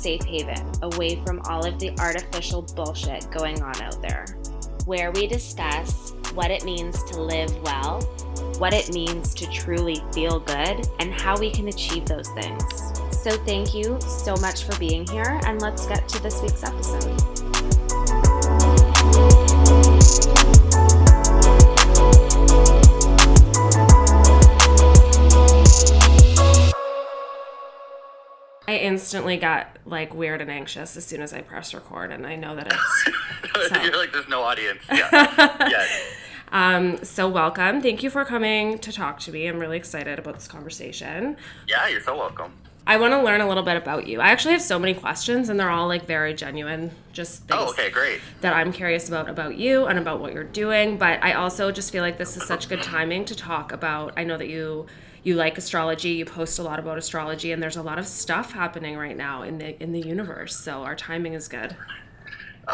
safe haven away from all of the artificial bullshit going on out there, where we discuss what it means to live well, what it means to truly feel good, and how we can achieve those things. So, thank you so much for being here, and let's get to this week's episode. I instantly got like weird and anxious as soon as I pressed record, and I know that it's. So. You're like, there's no audience. Yeah. yeah. Um, so welcome. Thank you for coming to talk to me. I'm really excited about this conversation. Yeah, you're so welcome. I want to learn a little bit about you. I actually have so many questions, and they're all like very genuine. Just things oh, okay, great. That I'm curious about about you and about what you're doing. But I also just feel like this is such good timing to talk about. I know that you you like astrology you post a lot about astrology and there's a lot of stuff happening right now in the in the universe so our timing is good.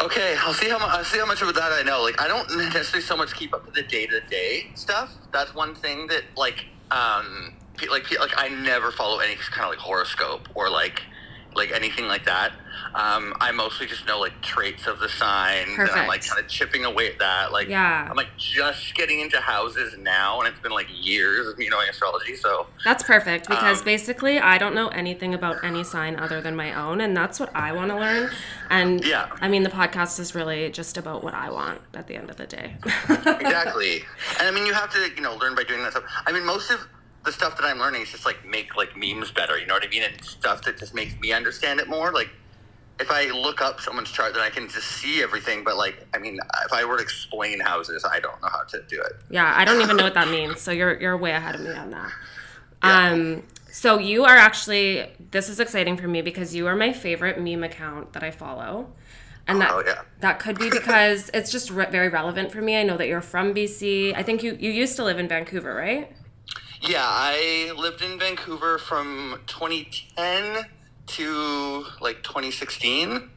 Okay i'll see how much i'll see how much of that i know. Like i don't necessarily so much keep up with the day-to-day stuff. That's one thing that like um like like i never follow any kind of like horoscope or like like anything like that. Um, I mostly just know like traits of the signs, Perfect. and I'm like kind of chipping away at that. Like, yeah, I'm like just getting into houses now, and it's been like years of me knowing astrology. So that's perfect because um, basically I don't know anything about any sign other than my own, and that's what I want to learn. And yeah, I mean the podcast is really just about what I want at the end of the day. exactly, and I mean you have to you know learn by doing that stuff. I mean most of the stuff that I'm learning is just like make like memes better. You know what I mean? And stuff that just makes me understand it more. Like if I look up someone's chart, then I can just see everything. But like, I mean, if I were to explain houses, I don't know how to do it. Yeah, I don't even know what that means. So you're you're way ahead of me on that. Yeah. Um, so you are actually this is exciting for me because you are my favorite meme account that I follow. And that, oh, yeah. that could be because it's just re- very relevant for me. I know that you're from BC. I think you, you used to live in Vancouver, right? Yeah, I lived in Vancouver from 2010 to like 2016.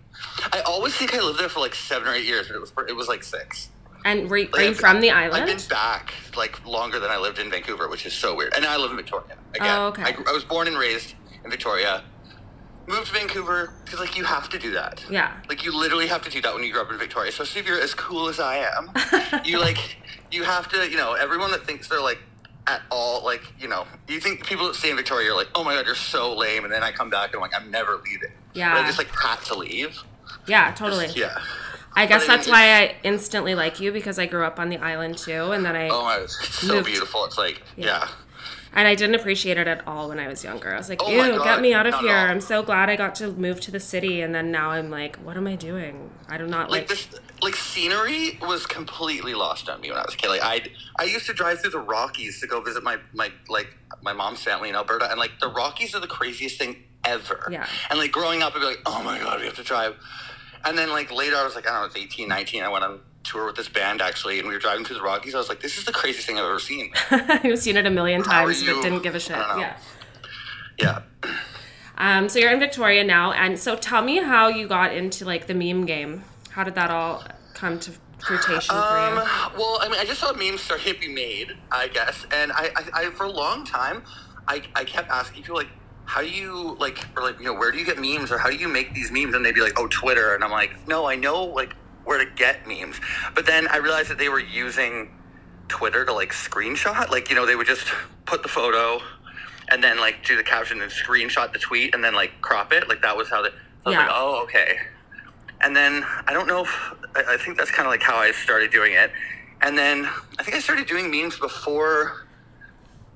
I always think I lived there for like seven or eight years, but it was it was like six. And were, like, are you from the island? I've been back like longer than I lived in Vancouver, which is so weird. And I live in Victoria oh, again. Oh, okay. I, I was born and raised in Victoria. Moved to Vancouver because like you have to do that. Yeah. Like you literally have to do that when you grow up in Victoria. Especially if you're as cool as I am. you like you have to. You know, everyone that thinks they're like at all. Like, you know, you think people that stay in Victoria are like, oh my God, you're so lame. And then I come back and I'm like, I'm never leaving. Yeah. But I just like had to leave. Yeah, totally. Just, yeah. I guess that's why I instantly like you because I grew up on the island too, and then I. Oh my! It's so moved. beautiful. It's like yeah. yeah. And I didn't appreciate it at all when I was younger. I was like, oh "Ew, get me out of here!" I'm so glad I got to move to the city, and then now I'm like, "What am I doing? I do not like." Like this, like scenery was completely lost on me when I was a kid. Like I, I used to drive through the Rockies to go visit my my like my mom's family in Alberta, and like the Rockies are the craziest thing ever. Yeah. And like growing up, I'd be like, "Oh my god, we have to drive." And then like later, I was like, I don't know, it's 18, 19. I went on tour with this band actually, and we were driving through the Rockies. I was like, this is the craziest thing I've ever seen. I've seen it a million times, but didn't give a shit. Yeah. Yeah. Um, so you're in Victoria now, and so tell me how you got into like the meme game. How did that all come to fruition um, for you? Um, well, I mean, I just saw memes start be made, I guess, and I, I, I, for a long time, I, I kept asking people like, how do you like, or like, you know, where do you get memes, or how do you make these memes? And they'd be like, oh, Twitter, and I'm like, no, I know like where to get memes. But then I realized that they were using Twitter to like screenshot. Like, you know, they would just put the photo and then like do the caption and screenshot the tweet and then like crop it. Like that was how the. I was yeah. like, oh, okay. And then I don't know if I, I think that's kind of like how I started doing it. And then I think I started doing memes before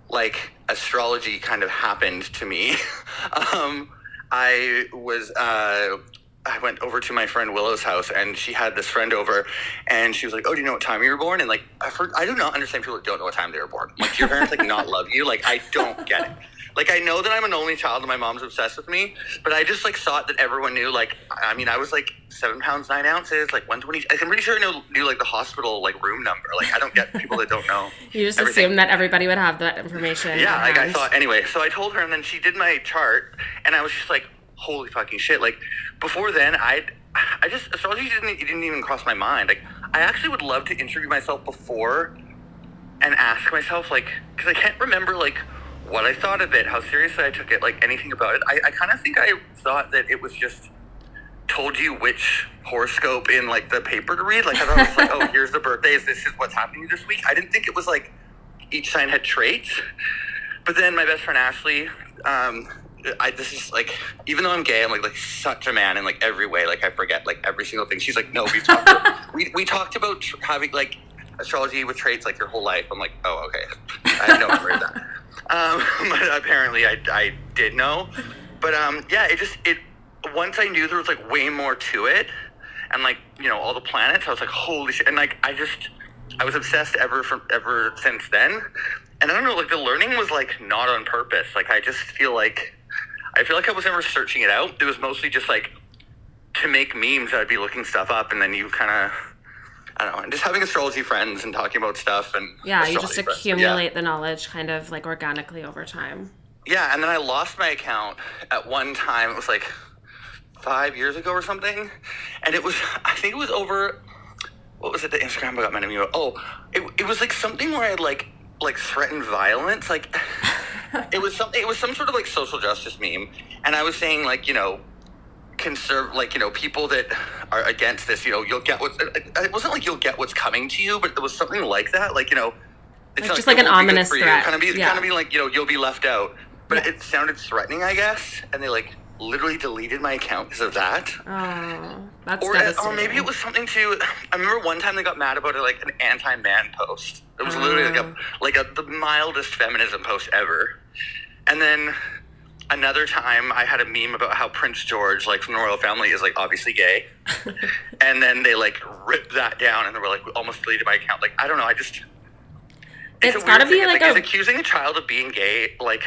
like astrology kind of happened to me. um, I was uh, I went over to my friend Willow's house and she had this friend over and she was like, Oh, do you know what time you were born? And like, I've heard, I do not understand people that don't know what time they were born. Like, do your parents like not love you? Like, I don't get it. Like, I know that I'm an only child and my mom's obsessed with me, but I just like thought that everyone knew. Like, I mean, I was like seven pounds, nine ounces, like 120. I'm pretty sure I knew, knew like the hospital like room number. Like, I don't get people that don't know. you just everything. assume that everybody would have that information. Yeah, like I thought anyway. So I told her and then she did my chart and I was just like, holy fucking shit. Like, before then, I'd I just astrology didn't it didn't even cross my mind. Like I actually would love to interview myself before and ask myself like because I can't remember like what I thought of it, how seriously I took it, like anything about it. I, I kind of think I thought that it was just told you which horoscope in like the paper to read. Like I thought it was like, oh, here's the birthdays. This is what's happening this week. I didn't think it was like each sign had traits. But then my best friend Ashley, um, I this is like even though I'm gay, I'm like like such a man in like every way. Like I forget like every single thing. She's like, no, we talked about, we we talked about tr- having like astrology with traits like your whole life. I'm like, oh okay, I had no memory of that. Um, but apparently I I did know. But um, yeah, it just it once I knew there was like way more to it, and like you know all the planets, I was like, holy shit! And like I just I was obsessed ever from ever since then. And I don't know, like the learning was like not on purpose. Like I just feel like I feel like I was never searching it out. It was mostly just like to make memes. I'd be looking stuff up, and then you kind of. I don't know, and just having astrology friends and talking about stuff and Yeah, you just friends. accumulate Yeah. the knowledge kind of like organically over time. Yeah, and then I lost my account at one time. It was like five years ago or something, and it was I think it was over. What was it? The Instagram I got mad at me. about? Oh, it, it was like something where I had like like threatened violence. Like it was something. It was some sort of like social justice meme, and I was saying like you know conserve like you know people that are against this you know you'll get what it wasn't like you'll get what's coming to you but it was something like that like you know it's Like, just like an won't be good ominous threat. kind of be Yeah. kind of be like you know you'll be left out but Yeah. it sounded threatening i guess and they like literally deleted my account because of that. Oh, that's or, devastating. or maybe it was something to i remember one time they got mad about it like an anti-man post. It was literally like a Oh. like a, the mildest feminism post ever. And then another time i had a meme about how prince george like from the royal family is like obviously gay. And then they like ripped that down and they were like almost deleted my account. Like i don't know i just It's weird gotta be thing. like is a- Mm. accusing a child of being gay like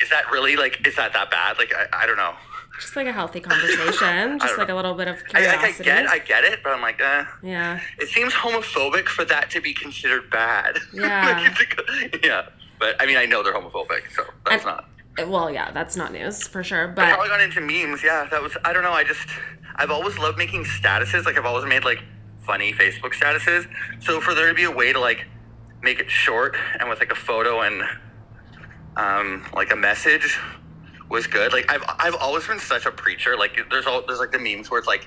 is that really like is that that bad like i, I don't know just like a healthy conversation, just like know. a little bit of I, like, I get I get it but i'm like uh yeah, it seems homophobic for that to be considered bad. Yeah. Like, yeah. But I mean, I know they're homophobic, so that's And- not. well, yeah, that's not news for sure. But how I But got into memes, yeah, that was. I don't know. I just, I've always loved making statuses. Like I've always made like funny Facebook statuses. So for there to be a way to like make it short and with like a photo and um like a message was good. Like I've I've always been such a preacher. Like there's all there's like the memes where it's like,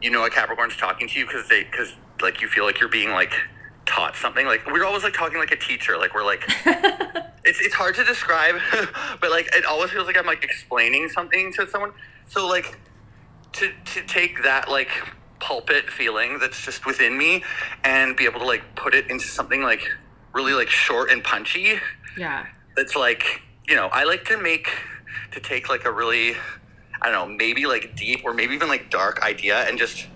you know, a Capricorn's talking to you because they because like you feel like you're being like taught something. Like we're always like talking like a teacher. Like we're like it's it's hard to describe, but like it always feels like I'm like explaining something to someone. So like to to take that like pulpit feeling that's just within me and be able to like put it into something like really like short and punchy yeah, It's like you know i like to make to take like a really i don't know maybe like deep or maybe even like dark idea and just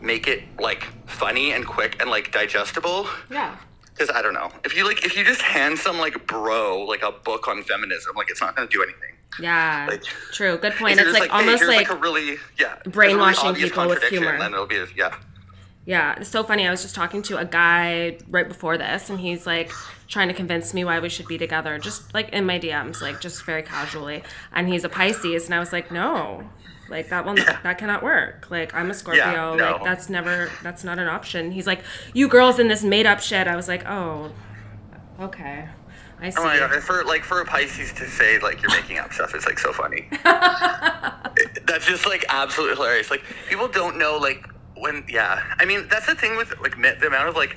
make it like funny and quick and like digestible yeah, because i don't know if you like if you just hand some like bro like a book on feminism like it's not going to do anything yeah. Like- True. Good point. It's like hey, almost here's, like a really yeah brainwashing obvious people with humor. then it'll be yeah Yeah, it's so funny. I was just talking to a guy right before this, and he's like trying to convince me why we should be together, just like in my DMs, like just very casually. And he's a Pisces, and I was like, no, like that one, that cannot work. Like I'm a Scorpio, no. like that's never, that's not an option. He's like, you girls in this made up shit. I was like, oh, okay, I see. Oh my god! For like for a Pisces to say like you're making up stuff is like so funny. It- that's just like absolutely hilarious. Like people don't know like when yeah. I mean that's the thing with like me- the amount of like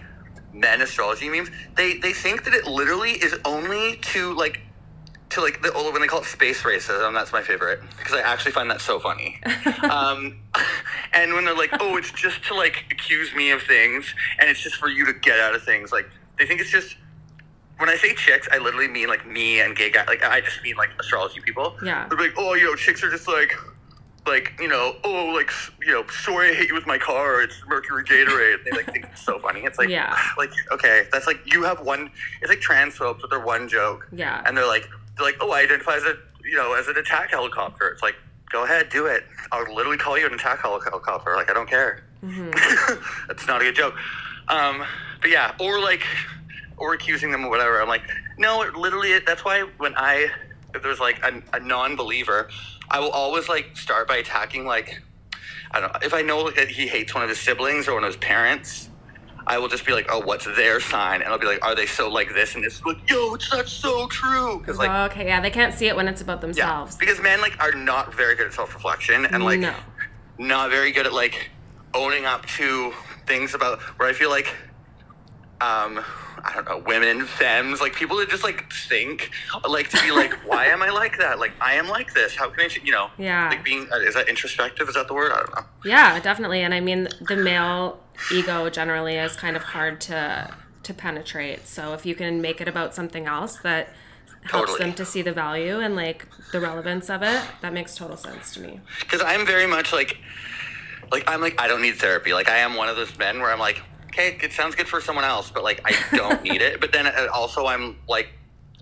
men astrology memes. They they think that it literally is only to like to like the when they call it space racism. That's my favorite because I actually find that so funny. um, and when they're like, oh, it's just to like accuse me of things, and it's just for you to get out of things. Like they think it's just when I say chicks, I literally mean like me and gay guys. Like I just mean like astrology people. Yeah. They're like, oh, you know, chicks are just like, like you know, oh, like you know, sorry, I hate you with my car. It's Mercury Gatorade. they like think it's so funny. It's like, Yeah. like okay, that's like you have one. It's like transphobes with their one joke. Yeah. And they're like, they're like, oh, I identify as a you know as an attack helicopter. It's like, go ahead, do it. I'll literally call you an attack helicopter. Like I don't care. That's not a good joke. Um, but yeah, or like, or accusing them of whatever. I'm like, no, it literally, that's why when I, if there's like a, a non-believer, I will always like start by attacking like, I don't know, if I know like, that he hates one of his siblings or one of his parents, I will just be like, oh, what's their sign? And I'll be like, are they so like this? And it's like, yo, it's that's so true. Because like, Oh, okay, yeah, they can't see it when it's about themselves. yeah, because men like are not very good at self reflection and like No. not very good at like owning up to things about where I feel like um I don't know, women, femmes, like people that just like think like to be like, why am I like that? Like I am like this. How can I, you know? Yeah. Like being uh, is that introspective? Is that the word? I don't know. Yeah, definitely. And I mean, the male ego generally is kind of hard to to penetrate. So if you can make it about something else that helps Totally. them to see the value and like the relevance of it, that makes total sense to me. because I'm very much like, like I'm like I don't need therapy. Like I am one of those men where I'm like, okay, it sounds good for someone else, but like I don't need it. But then uh, also I'm like,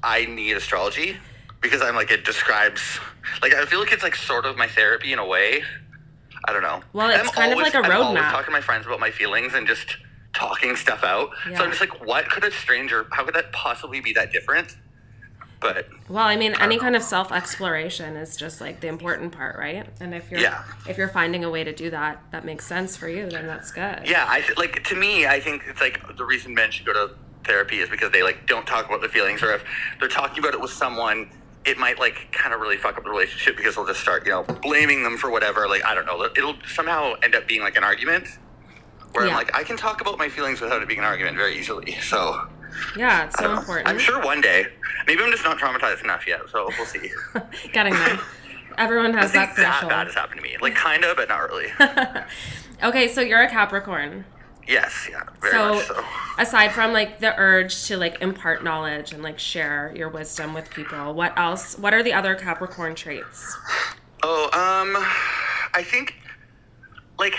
I need astrology because I'm like it describes like I feel like it's like sort of my therapy in a way. I don't know. Well, it's I'm kind of like a I'm always talking to my friends about my feelings and just talking stuff out. Yeah. So I'm just like, what could a stranger? How could that possibly be that different? But Well, I mean, any kind of self exploration is just like the important part, right? And if you're Yeah. if you're finding a way to do that that makes sense for you, then that's good. Yeah, I th- like to me, I think it's like the reason men should go to therapy is because they like don't talk about their feelings, or if they're talking about it with someone, it might like kind of really fuck up the relationship because they'll just start, you know, blaming them for whatever. Like I don't know, it'll somehow end up being like an argument. Where Yeah. I'm like, I can talk about my feelings without it being an argument very easily. So Yeah, it's so important. I'm sure one day, maybe I'm just not traumatized enough yet. So we'll see. Getting there. Everyone has that that threshold. bad has happened to me. Like kinda, but not really. Okay, so you're a Capricorn. yes, yeah, very so, much so. aside from like the urge to like impart knowledge and like share your wisdom with people, what else? What are the other Capricorn traits? Oh, um, I think like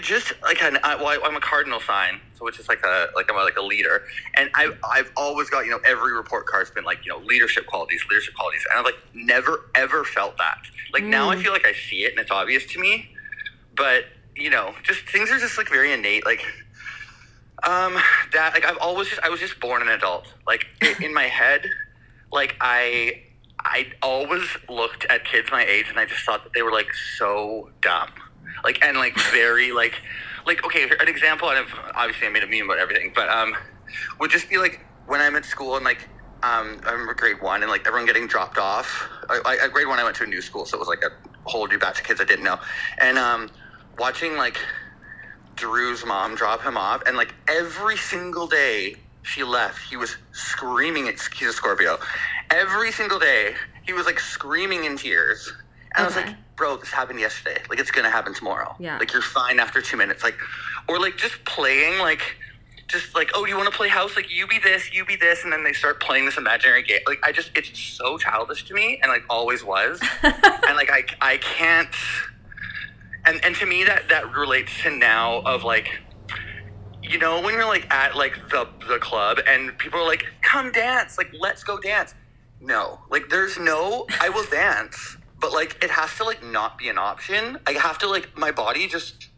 just like an I, well, I'm a cardinal sign, so which is like a like I'm a, like a leader, and I I've always got you know every report card's been like you know leadership qualities, leadership qualities, and I've like never ever felt that. Like now I feel like I see it and it's obvious to me, but you know just things are just like very innate, like. Um, that like I've always just I was just born an adult. Like in my head, like I I always looked at kids my age and I just thought that they were like so dumb. Like and like very like like okay, an example and I've, obviously I made a meme about everything, but um would just be like when I'm at school and like um I remember grade one and like everyone getting dropped off. I, I, grade one I went to a new school, so it was like a whole new batch of kids I didn't know. And um watching like Drew's mom drop him off, and like every single day she left, he was screaming. At, he's a Scorpio. Every single day, he was like screaming in tears, and I was Okay. like, "Bro, this happened yesterday. Like it's gonna happen tomorrow. Yeah. Like you're fine after two minutes. Like, or like just playing like." Just like, oh, do you want to play house? Like, you be this, you be this, and then they start playing this imaginary game. Like, I just, it's so childish to me, and like always was, and like I, I can't and and to me that that relates to now of like you know when you're like at like the the club and people are like come dance like let's go dance no like there's no i will dance but like it has to like not be an option i have to like my body just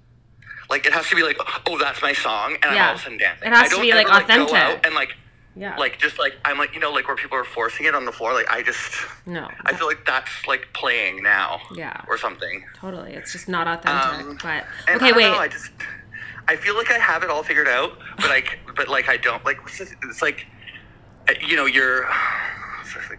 like it has to be like oh that's my song and Yeah. i'm all of a sudden dancing It has I to don't be, like, ever, go authentic. out and like Yeah. like just like i'm like you know like where people are forcing it on the floor like i just no. i feel like that's like playing now Yeah. or something Totally. It's just not authentic. Um, but okay, wait. Know, I just I feel like I have it all figured out, but like but like I don't like it's, just- it's like you know you're.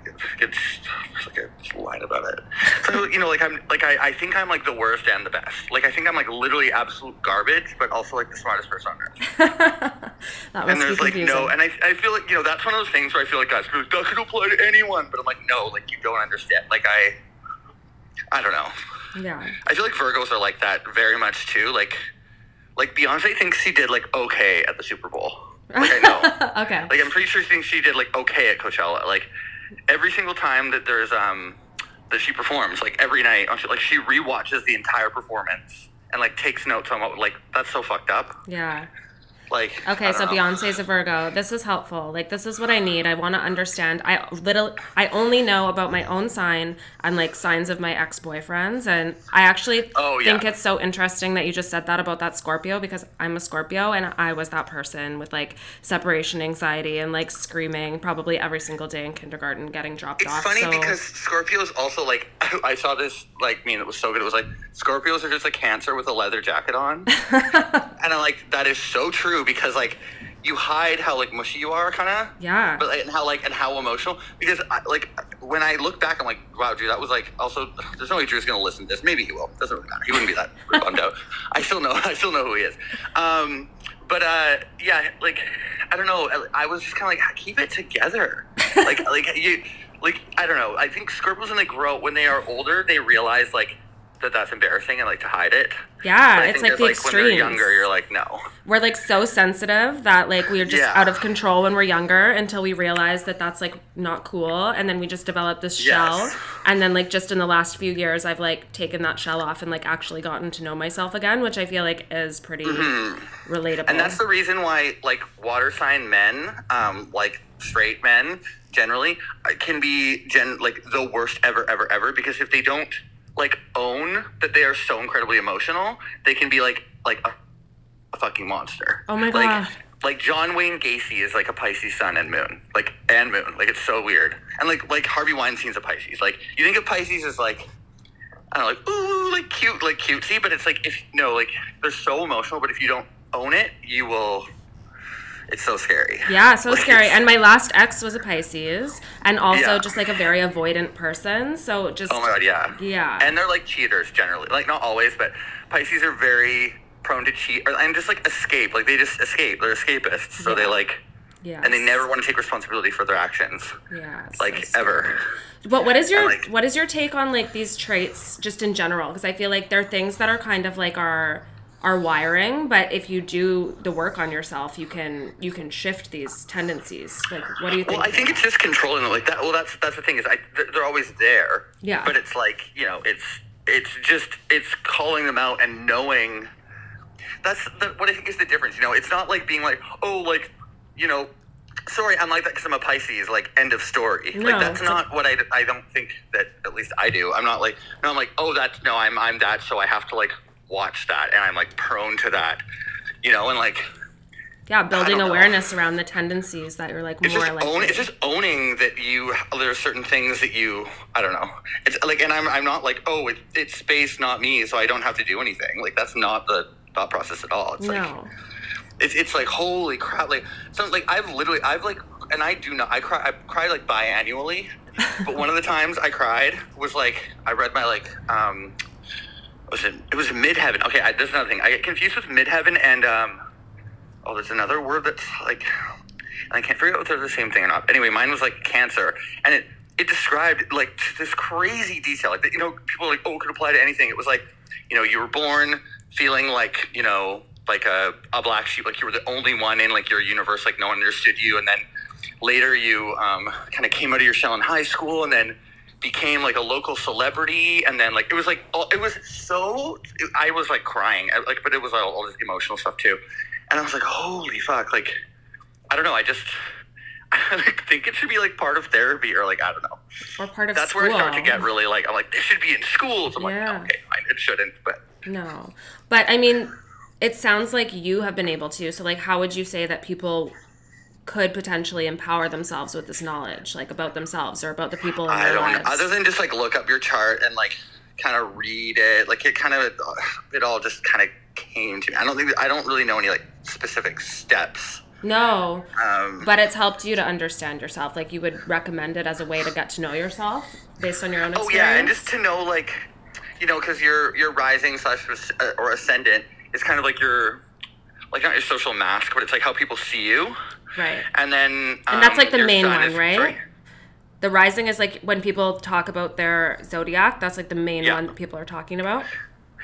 It's like a, it's, like a line about it. So you know, like I'm like I, I think I'm like the worst and the best. Like I think I'm like literally absolute garbage, but also like the smartest person on earth. And there's like confusing. no, and I, I feel like you know that's one of those things where I feel like guys, that could apply to anyone, but I'm like no, like you don't understand. Like I, I don't know. yeah. I feel like Virgos are like that very much too. Like, like Beyonce thinks she did like okay at the Super Bowl. Like I know. okay. like I'm pretty sure she thinks she did like okay at Coachella. Like every single time that there's um that she performs, like every night, like she rewatches the entire performance and like takes notes on what like that's so fucked up. yeah. Like Okay, so know. Beyonce's a Virgo. This is helpful. Like this is what I need. I want to understand. I little I only know about my own sign and like signs of my ex-boyfriends and I actually Oh, yeah. think it's so interesting that you just said that about that Scorpio because I'm a Scorpio and I was that person with like separation anxiety and like screaming probably every single day in kindergarten getting dropped It's off. It's funny so because Scorpios also like I saw this like meme that was so good. It was like Scorpios are just a cancer with a leather jacket on, and I'm like, that is so true because like you hide how like mushy you are, kind of. Yeah. But like, and how like and how emotional because I, like when I look back, I'm like, wow, dude, that was like also. There's no way Drew's gonna listen to this. Maybe he will. Doesn't really matter. He wouldn't be that bummed out. I still know. I still know who he is. Um, but uh, yeah, like I don't know. I, I was just kind of like, keep it together. like like you like I don't know. I think Scorpios when they grow when they are older, they realize like that that's embarrassing and like to hide it. Yeah, it's like the when extremes. they're younger, you're like, no. we're like so sensitive that like we're just Yeah. out of control when we're younger until we realize that that's like not cool and then we just develop this shell Yes. and then like just in the last few years i've like taken that shell off and like actually gotten to know myself again which i feel like is pretty relatable Mm-hmm. And that's the reason why, like, water sign men, um, like straight men, generally, uh, can be gen like the worst ever, ever, ever. Because if they don't like own that they are so incredibly emotional, they can be like like a, a fucking monster. Oh my like, God. Like John Wayne Gacy is like a Pisces sun and moon, like and moon. Like it's so weird. And like like Harvey Weinstein's a Pisces. Like you think of Pisces as like I don't know, like ooh, like cute, like cutesy, but it's like if no, like they're so emotional. But if you don't own it, you will. It's so scary. yeah so Like, scary and my last ex was a pisces and also Yeah. just like a very avoidant person so just Oh my god, yeah. Yeah. And they're like cheaters generally. Like not always, but Pisces are very prone to cheat or, and just like escape. Like they just escape. They're escapists. So they like yeah and they never want to take responsibility for their actions. yeah Like scary. ever. But what is your like- what is your take on like these traits just in general? Because I feel like they're things that are kind of like our our wiring, but if you do the work on yourself, you can you can shift these tendencies. Like, what do you think? Well, I think it's just controlling them like that. Well, that's that's the thing is I they're, always there. Yeah. But it's like you know it's it's just it's calling them out and knowing. That's the, what I think is the difference. You know, it's not like being like oh like you know. Sorry, I'm like that because I'm a Pisces. Like, end of story. No, like, that's it's a- not what I. I don't think that. At least I do. I'm not like. No, I'm like. Oh, that's no. I'm. I'm that. So I have to like watch that, and I'm like prone to that. You know, and like yeah, building know. awareness around the tendencies that you're like it's more like. own, it's just owning that you there are certain things that you I don't know. It's like and I'm I'm not like oh it, it's space not me so I don't have to do anything. Like that's not the thought process at all. It's like it's it's like holy crap like so like I've literally I've like and I do not I cry I cry like biannually. but one of the times I cried was like I read my like um was it it was midheaven. Okay, I, there's another thing. I get confused with midheaven and um oh there's another word that's like I can't figure out if they're the same thing or not. Anyway, mine was like cancer, and it it described like this crazy detail. Like you know, people like, oh, it could apply to anything. It was like, you know, you were born feeling like you know, like a, a black sheep, like you were the only one in like your universe, like no one understood you, and then later you um, kind of came out of your shell in high school, and then became like a local celebrity, and then like it was like it was so I was like crying, I- like but it was all, all this emotional stuff too, and I was like, holy fuck, like I don't know, I just. I think it should be like part of therapy or like I don't know. Or part of That's school. where I start to get really like I'm like this should be in schools. I'm Yeah. like no, okay, fine, it shouldn't, but No. But I mean, it sounds like you have been able to. So like how would you say that people could potentially empower themselves with this knowledge, like about themselves or about the people in I their don't lives? know. Other than just like look up your chart and like kind of read it, like it kind of it all just kind of came to me. I don't think I don't really know any like specific steps. no. Um, But it's helped you to understand yourself. Like you would recommend it as a way to get to know yourself based on your own oh experience. yeah, and just to know like you know because your your rising slash as- uh, or ascendant is kind of like your like not your social mask, but it's like how people see you. Right. And then And that's um, like the main one, is- right? sorry? The rising is like when people talk about their zodiac. That's like the main Yeah. one that people are talking about.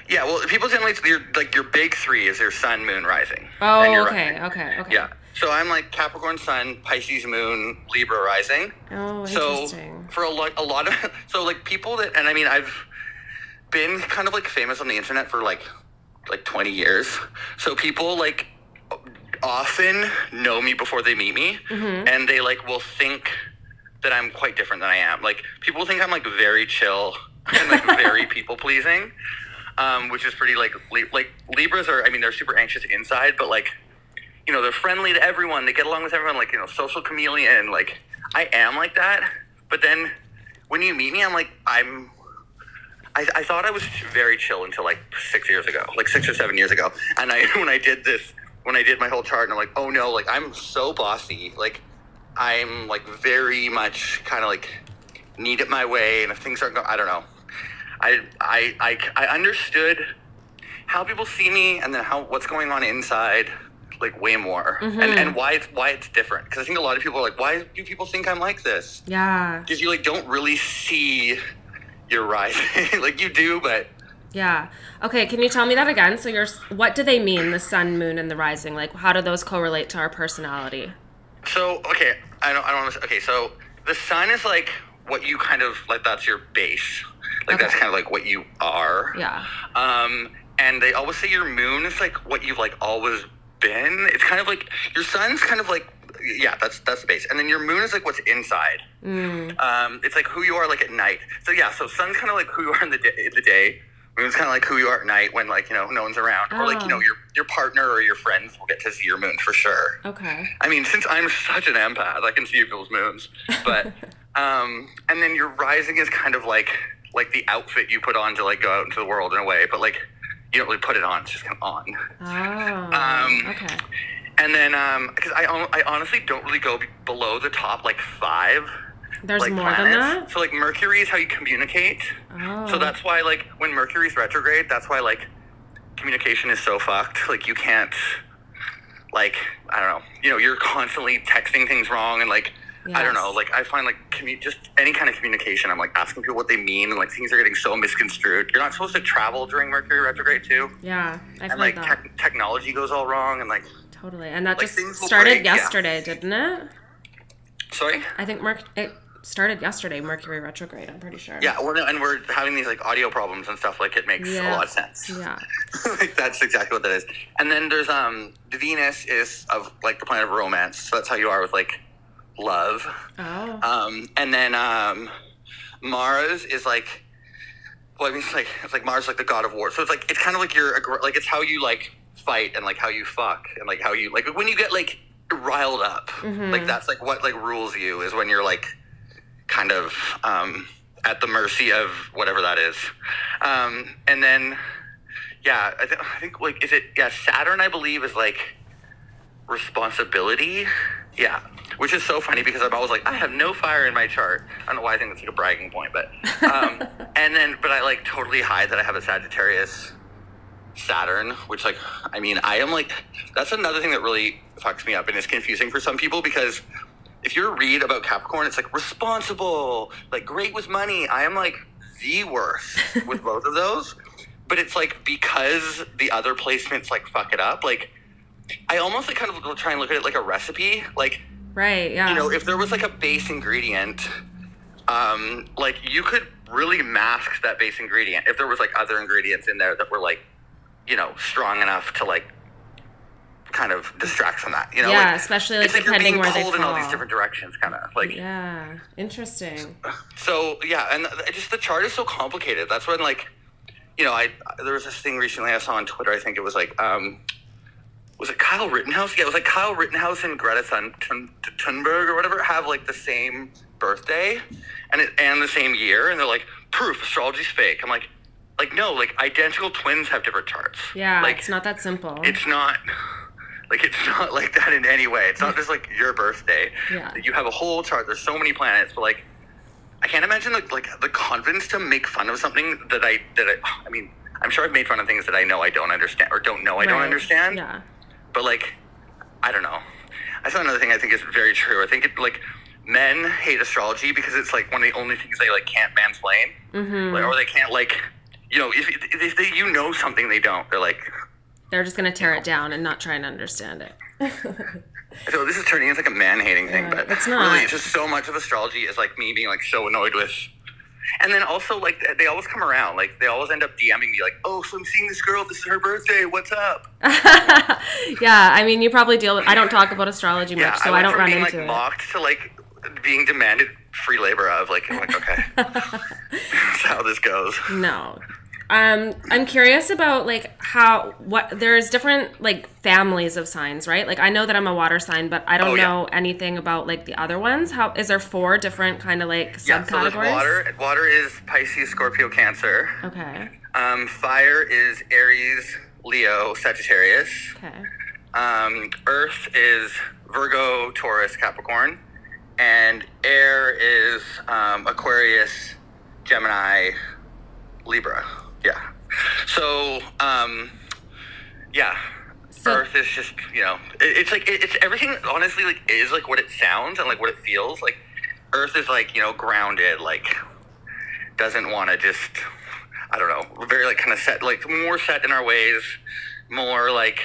Yeah, well, people generally your like your big three is your sun, moon, rising. Oh, okay, rising. okay, okay. Yeah. So I'm like Capricorn Sun, Pisces Moon, Libra rising. Oh, So interesting. for a lot, a lot of so like people that, and I mean, I've been kind of like famous on the internet for like like 20 years. So people like often know me before they meet me, Mm-hmm. and they like will think that I'm quite different than I am. Like people think I'm like very chill and like very people pleasing. Um, which is pretty like li- like Libras are. I mean, they're super anxious inside, but like you know, they're friendly to everyone. They get along with everyone, like, you know, social chameleon. Like, I am like that. But then when you meet me, I'm like, I'm, I, I thought I was very chill until like six years ago, like six or seven years ago. And I when I did this, when I did my whole chart, and I'm like, oh no, like I'm so bossy, like I'm like very much kind of like need it my way, and if things aren't going, I don't know. I, I I I understood how people see me, and then how what's going on inside, like way more, mm-hmm. and and why it's why it's different. Because I think a lot of people are like, why do people think I'm like this? Yeah. because you like don't really see your rising like you do but Yeah. Okay, can you tell me that again? So you're what do they mean the sun, moon and the rising? Like how do those correlate to our personality? so okay i don't i don't want to okay so the sun is like what you kind of like that's your base like Okay. that's kind of like what you are Yeah. um and they always say your moon is like what you've like always been it's kind of like your sun's kind of like yeah that's that's the base and then your moon is like what's inside Mm. um, it's like who you are like at night. So yeah, so sun's kind of like who you are in the day. In the day. Moon's kind of like who you are at night when like you know no one's around, or like you know Oh. your your partner or your friends will get to see your moon for sure. Okay. I mean, since I'm such an empath, I can see people's moons. But um, and then your rising is kind of like like the outfit you put on to like go out into the world in a way, but like you don't really put it on; it's just kind of on. Oh. Um, okay. And then um, because I I honestly don't really go below the top like five. There's like more planets. than that? So like Mercury is how you communicate. Oh. So that's why like when Mercury's retrograde, that's why like communication is so fucked. Like you can't like I don't know. You know, you're constantly texting things wrong and like I don't know. Like I find like commu- just any kind of communication. I'm like asking people what they mean and like things are getting so misconstrued. You're not supposed to travel during Mercury retrograde too. Yeah, And like that. tech technology goes all wrong and like totally. And that like, just started break, yeah. yesterday, didn't it? Sorry. I think Merc it started yesterday, Mercury retrograde, I'm pretty sure. Yeah, we're, and we're having these like audio problems and stuff. Like it makes Yeah. a lot of sense. Yeah. like that's exactly what that is. And then there's um Venus is of like the planet of romance. So that's how you are with like love. Oh. Um and then um Mars is like well I mean it's like it's like Mars is like the god of war. So it's like it's kind of like your like it's how you like fight and like how you fuck and like how you like when you get like riled up. Like that's like what like rules you is when you're like kind of um at the mercy of whatever that is. Um and then yeah, I, th- I think like is it yeah Saturn I believe is like responsibility. Yeah, which is so funny because I'm always like I have no fire in my chart. I don't know why I think that's like a bragging point, but um, and then but I like totally hide that I have a Sagittarius Saturn, which like I mean I am like that's another thing that really fucks me up and is confusing for some people because if you read about Capricorn, it's like responsible, like great with money. I am like the worst with both of those. But it's like because the other placements like fuck it up, like I almost like kind of try and look at it like a recipe. Like, right, yeah. you know, if there was like a base ingredient, um, like you could really mask that base ingredient if there was like other ingredients in there that were like, you know, strong enough to like kind of distract from that. You know, yeah, like, especially like it's like you're depending being where pulled in all these different directions, kind of like. Yeah. Interesting. So yeah, and just the chart is so complicated. That's when like, you know, I there was this thing recently I saw on Twitter. I think it was like, um, was it Kyle Rittenhouse? Yeah, it was like Kyle Rittenhouse and Greta Thun- Thun- Thunberg or whatever have like the same birthday, and it and the same year, and they're like proof astrology's fake. I'm like, like no, like identical twins have different charts. Yeah, like it's not that simple. it's not like it's not like that in any way. It's not just like your birthday. Yeah. You have a whole chart. There's so many planets, but like I can't imagine like, like the confidence to make fun of something that I that I I mean I'm sure I've made fun of things that I know I don't understand or don't know I don't understand. Yeah. But like I don't know. I saw another thing I think is very true. I think it like men hate astrology because it's like one of the only things they like can't mansplain, Mm-hmm. like, or they can't like you know if, if they, you know something they don't. They're like They're just gonna tear it down and not try and understand it. So this is turning into like a man hating thing, Yeah, but it's not. really, it's just so much of astrology is like me being like so annoyed with. And then also like they always come around, like they always end up DMing me like, "Oh, so I'm seeing this girl. This is her birthday. What's up?" yeah, I mean, you probably deal with. I don't talk about astrology much, Yeah, so I, I, don't from run being into like it. mocked to like being demanded free labor of. Like, I'm like, okay, that's how this goes. No, Um, I'm curious about like how what there's different like families of signs, right? Like I know that I'm a water sign, but I don't Oh, yeah. know anything about like the other ones. How is there four different kind of like Yeah, so there's subcategories? water. Water is Pisces, Scorpio, Cancer. Okay. Um, fire is Aries, Leo, Sagittarius. Okay. Um, Earth is Virgo, Taurus, Capricorn, and air is um, Aquarius, Gemini, Libra. Yeah. So, um, yeah. So- Earth is just you know it, it's like it, it's everything honestly like is like what it sounds and like what it feels like. Earth is like you know grounded like doesn't want to just I don't know very like kind of set like more set in our ways more like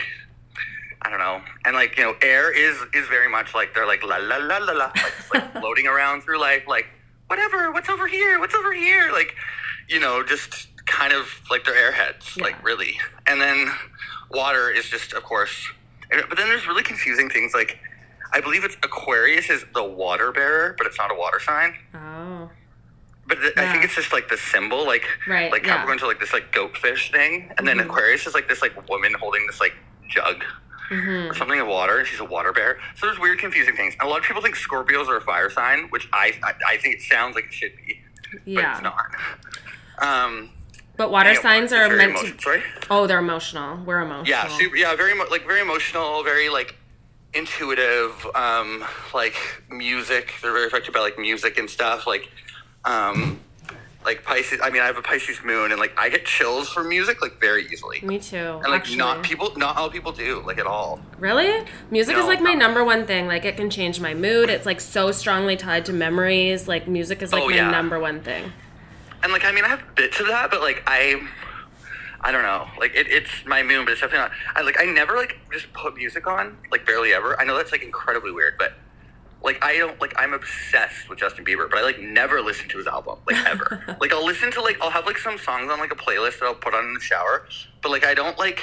I don't know. And like, you know, air is is very much like they're like la la la la la like, just, like floating around through life like whatever, what's over here? What's over here? Like, you know, just kind of like they're airheads, Yeah. like really. And then water is just of course but then there's really confusing things like I believe it's Aquarius is the water bearer, but it's not a water sign. Oh. But th- I think it's just like the symbol, like Right, like yeah. Capricorn's are like this like goatfish thing, and then Mhm. Aquarius is like this like woman holding this like jug hmm or something of water, and she's a water bear. So there's weird, confusing things. And a lot of people think Scorpios are a fire sign, which I I, I think it sounds like it should be, but it's not. Um, But water yeah, signs are meant emotion- to. Sorry. Oh, they're emotional. We're emotional. Yeah, super. Yeah, very like very emotional, very like intuitive. Um, like music. They're very affected by like music and stuff. Like, um, like Pisces. I mean, I have a Pisces moon, and like I get chills from music like very easily. Me too. And like actually. not people, not all people do like at all. Really? Music is like my no. number one thing. Like it can change my mood. It's like so strongly tied to memories. Like music is like Oh, my yeah. number one thing. And like I mean, I have bits of that, but like I. I don't know. Like it, it's my moon, but it's definitely not. I like. I never like just put music on. Like barely ever. I know that's like incredibly weird, but like I don't like. I'm obsessed with Justin Bieber, but I like never listen to his album. Like ever. like I'll listen to like I'll have like some songs on like a playlist that I'll put on in the shower, but like I don't like.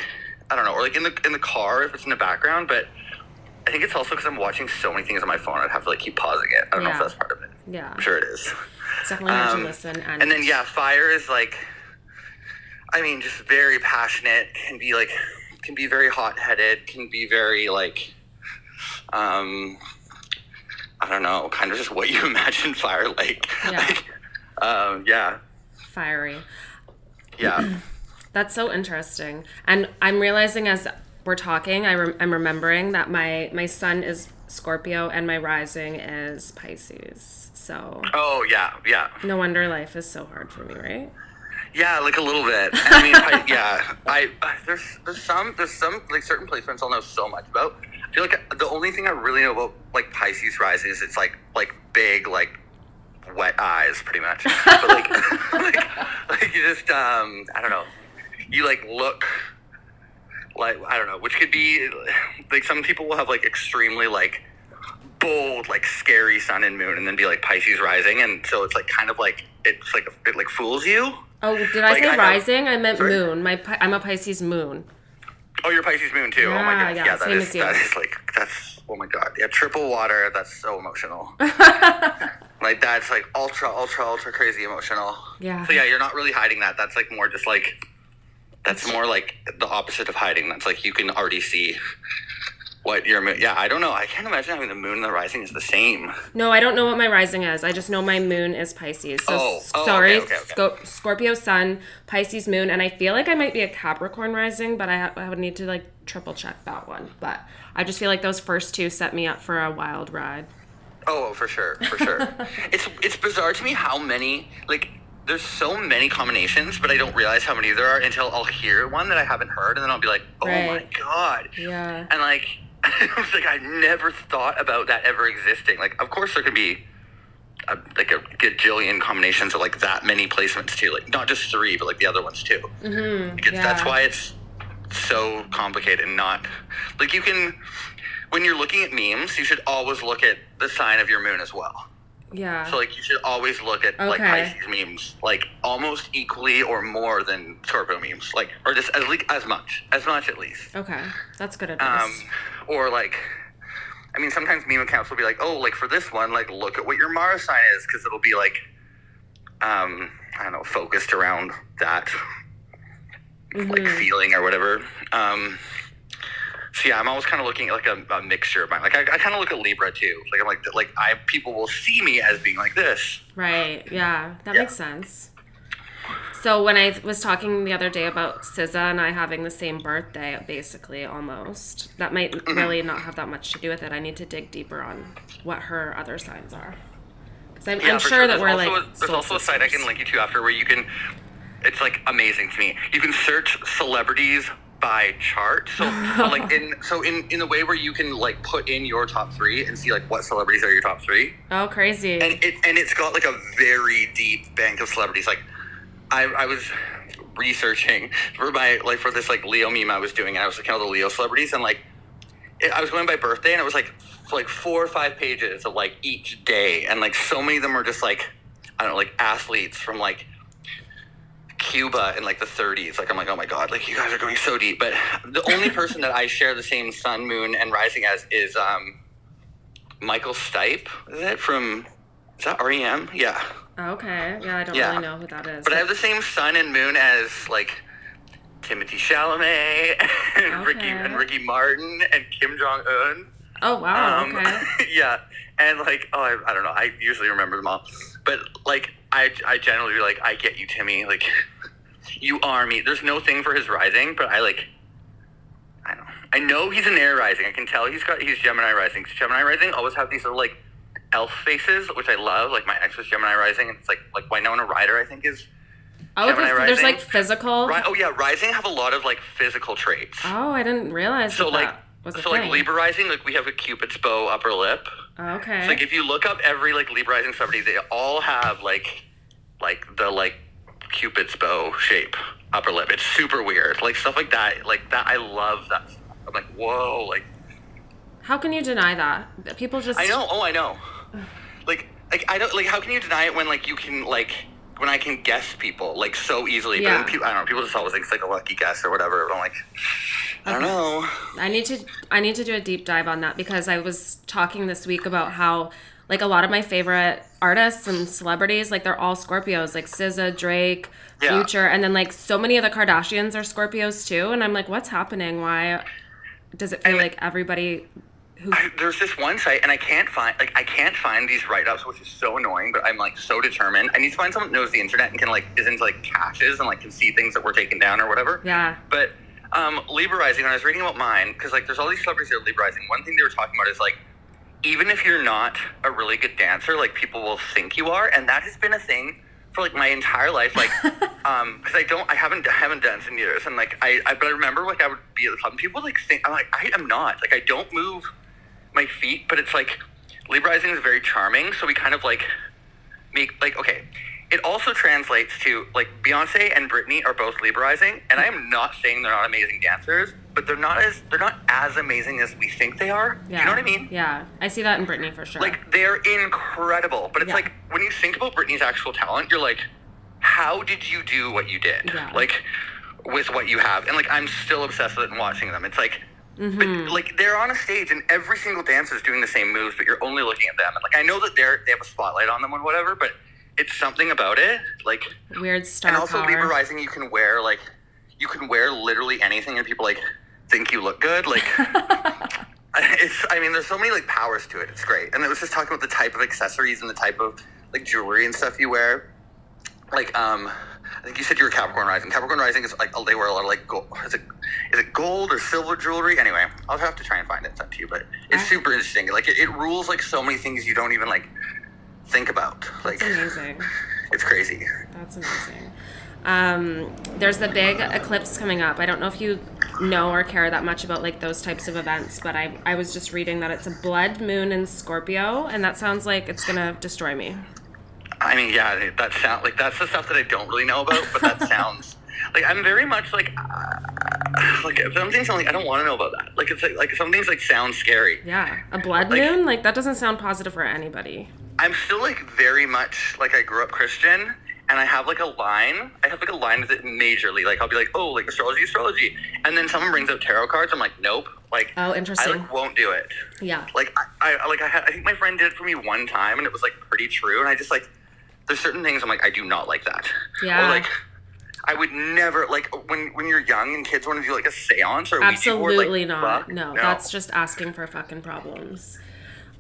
I don't know, or like in the in the car if it's in the background, but. I think it's also because I'm watching so many things on my phone. I'd have to like keep pausing it. I don't know if that's part of it. Yeah. I'm sure it is. It's definitely Um, to listen. And, And then yeah, fire is like, I mean, just very passionate. Can be like, can be very hot headed. Can be very like, um, I don't know, kind of just what you imagine fire like. Yeah. Like, um, yeah, fiery. yeah. That's so interesting. And I'm realizing as we're talking, I I'm remembering that my my sun is Scorpio and my rising is Pisces. So oh yeah, yeah, no wonder life is so hard for me, right? Yeah. Like a little bit. I mean, I, yeah. I I- there's there's some there's some like certain placements I'll know so much about. I feel like the only thing I really know about like Pisces rising is it's like like big like wet eyes pretty much but like, like like you just um i don't know you like look like i don't know which could be like some people will have like extremely like bold like scary sun and moon and then be like pisces rising and so it's like kind of like it's like it like fools you Oh, did I Like, say I have- rising? I meant Sorry? moon. My I'm a Pisces moon. oh you're pisces moon too oh my god yeah, yeah, that is as you. that is like that's oh my god yeah triple water that's so emotional like that's like ultra ultra ultra crazy emotional Yeah. so yeah you're not really hiding that that's like more just like that's more like the opposite of hiding that's like you can already see what your moon yeah i don't know i can't imagine having the moon and the rising is the same No, I don't know what my rising is. I just know my moon is Pisces. So Oh, oh, sorry, okay, okay, okay. Sco- Scorpio sun, Pisces moon, and I feel like I might be a Capricorn rising, but I, ha- I would need to like triple check that one. But I just feel like those first two set me up for a wild ride. Oh, for sure, for sure. it's it's bizarre to me how many like there's so many combinations, but I don't realize how many there are until I'll hear one that I haven't heard, and then I'll be like, oh my god. Yeah. And like, I was like, I never thought about that ever existing. Like, of course there could be. A, like a gajillion combinations of like that many placements too, like not just three, but like the other ones too. Mm-hmm. Because that's why it's so complicated and not like you can when you're looking at memes you should always look at the sign of your moon as well Yeah. so like you should always look at like Okay. pisces memes like almost equally or more than scorpio memes like or just as least as much as much at least okay. That's good advice. um or like i mean sometimes meme accounts will be like oh like for this one like look at what your mars sign is because it'll be like um i don't know focused around that like feeling or whatever. Um, so yeah, I'm always kind of looking at like a, a mixture of mine. Like I, I kind of look at Libra too. Like I'm like like I people will see me as being like this. Right. Yeah, that Yeah. makes sense. So when I was talking the other day about SZA and I having the same birthday, basically almost, that might Mm-hmm. really not have that much to do with it. I need to dig deeper on what her other signs are. Because I'm, Yeah, I'm for sure that There's we're like. a, there's also a site I can link you to after where you can. It's like amazing to me. You can search celebrities by chart. So like in so in in the way where you can like put in your top three and see like what celebrities are your top three. Oh, crazy. and it and it's got like a very deep bank of celebrities. Like, I I was researching for my like for this like Leo meme I was doing, and I was looking at all the Leo celebrities, and like, it, I was going by birthday, and it was like like four or five pages of like each day, and like so many of them were just like I don't know, like athletes from like. Cuba in like the 30s. Like I'm like, oh my god, like you guys are going so deep. But the only person that I share the same sun, moon, and rising as is um, Michael Stipe. Is it from? Is that REM? Yeah. okay. Yeah, I don't Yeah. really know who that is. But I have the same sun and moon as like Timothée Chalamet and Ricky and Ricky Martin and Kim Jong Un. oh, wow. Um, okay. yeah, and like oh I, I don't know I usually remember them all, but like I I generally be like I get you Timmy like you are me. There's no thing for his rising, but I like I don't know. I know he's an air rising. I can tell he's got he's Gemini rising. Gemini rising always have these little like elf faces, which I love. Like my ex was Gemini rising, and it's like like Winona Ryder I think is. Oh, Gemini there's, there's like physical. Ri- oh yeah, rising have a lot of like physical traits. Oh, I didn't realize so that, like that was so like Libra rising, like we have a Cupid's bow upper lip. Oh, okay. Like if you look up every like Libra rising celebrity, they all have like like the like Cupid's bow shape upper lip. It's super weird. Like stuff like that. Like that I love that. I'm like, whoa, like How can you deny that? People just. I know, oh I know. Like like I don't like how can you deny it when like you can like when I can guess people like so easily. Yeah. But people I don't know, people just always think it's like a lucky guess or whatever. But I'm like I don't know. I need to I need to do a deep dive on that because I was talking this week about how like a lot of my favorite artists and celebrities like they're all Scorpios like SZA, Drake, Yeah. Future, and then like so many of the Kardashians are Scorpios too, and I'm like, what's happening? Why does it feel like everybody who I, there's this one site, and I can't find like I can't find these write-ups, which is so annoying. But I'm like so determined. I need to find someone that knows the internet and can like is into like caches and like can see things that were taken down or whatever. yeah But um, when I was reading about mine, because like there's all these celebrities that are Libra rising. One thing they were talking about is like even if you're not a really good dancer, like people will think you are, and that has been a thing for like my entire life. Like, um, because I don't, I haven't, I haven't danced in years, and like I, I, but I remember like I would be at the club, and people like think I'm like I am not, like I don't move my feet, but it's like Libra rising is very charming, so we kind of like make like okay. It also translates to like Beyonce and Britney are both Libra rising, and I am not saying they're not amazing dancers, but they're not as they're not as amazing as we think they are. Yeah you know what I mean? yeah I see that in Britney for sure Like they're incredible, but it's Yeah. like when you think about Britney's actual talent, you're like, how did you do what you did? Yeah. Like with what you have, and like I'm still obsessed with it and watching them. It's like. Mm-hmm. But like they're on a stage and every single dancer is doing the same moves, but you're only looking at them. And like I know that they're they have a spotlight on them and whatever, but it's something about it. Like weird star and also power Libra rising, you can wear like you can wear literally anything, and people like think you look good. Like it's, I mean, there's so many like powers to it. It's great. And it was just talking about the type of accessories and the type of like jewelry and stuff you wear. Like, um, I think you said you were Capricorn rising. Capricorn rising is like they wear a lot of like gold. Is it is it gold or silver jewelry? Anyway, I'll have to try and find it. It's up to you, but it's super interesting. Like it, it rules like so many things you don't even like think about. Like That's amazing it's crazy. That's amazing. Um, there's the big eclipse coming up. I don't know if you know or care that much about like those types of events, but I I was just reading that it's a blood moon in Scorpio, and that sounds like it's gonna destroy me. I mean, yeah, that sound like that's the stuff that I don't really know about, but that sounds like I'm very much like uh, like if some things I'm like I don't want to know about that. Like it's like, like some things like sound scary. Yeah, a blood Like- moon like that doesn't sound positive for anybody. I'm still like very much like I grew up Christian, and I have like a line. I have like a line with it majorly. Like I'll be like, oh, like astrology, astrology, and then someone brings up tarot cards. I'm like, nope. Like Oh, interesting. I like won't do it. Yeah. Like I, I like I, had, I think my friend did it for me one time, and it was like pretty true. And I just like there's certain things I'm like I do not like that. Yeah. Or like I would never like when when you're young and kids want to do like a séance or a Ouija board, Absolutely like, not. fuck, No, that's just asking for fucking problems.